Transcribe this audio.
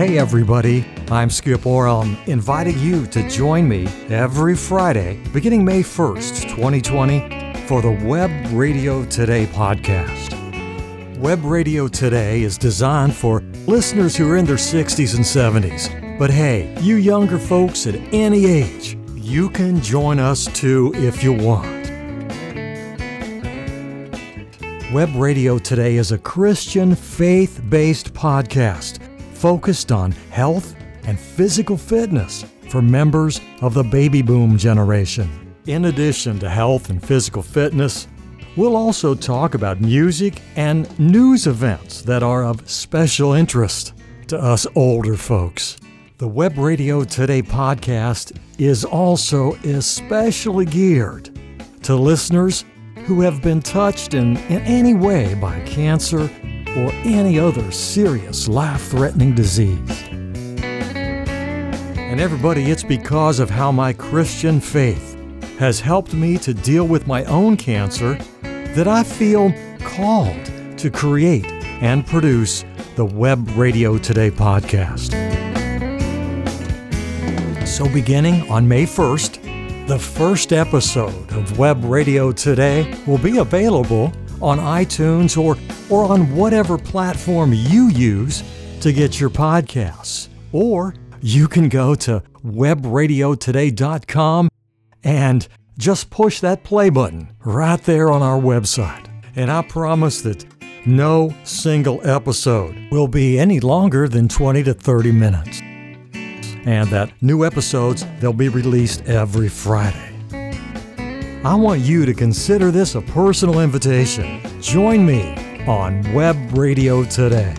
Hey everybody, I'm Skip Orem, inviting you to join me every Friday, beginning May 1st, 2020, for the Web Radio Today podcast. Web Radio Today is designed for listeners who are in their 60s and 70s. But hey, you younger folks at any age, you can join us too if you want. Web Radio Today is a Christian faith based podcast focused on health and physical fitness for members of the baby boom generation. In addition to health and physical fitness, we'll also talk about music and news events that are of special interest to us older folks. The Web Radio Today podcast is also especially geared to listeners who have been touched in, in any way by cancer or any other serious life threatening disease. And everybody, it's because of how my Christian faith has helped me to deal with my own cancer that I feel called to create and produce the Web Radio Today podcast. So, beginning on May 1st, the first episode of Web Radio Today will be available on iTunes or, or on whatever platform you use to get your podcasts. Or you can go to webradiotoday.com and just push that play button right there on our website. And I promise that no single episode will be any longer than 20 to 30 minutes. And that new episodes, they'll be released every Friday. I want you to consider this a personal invitation. Join me on Web Radio Today.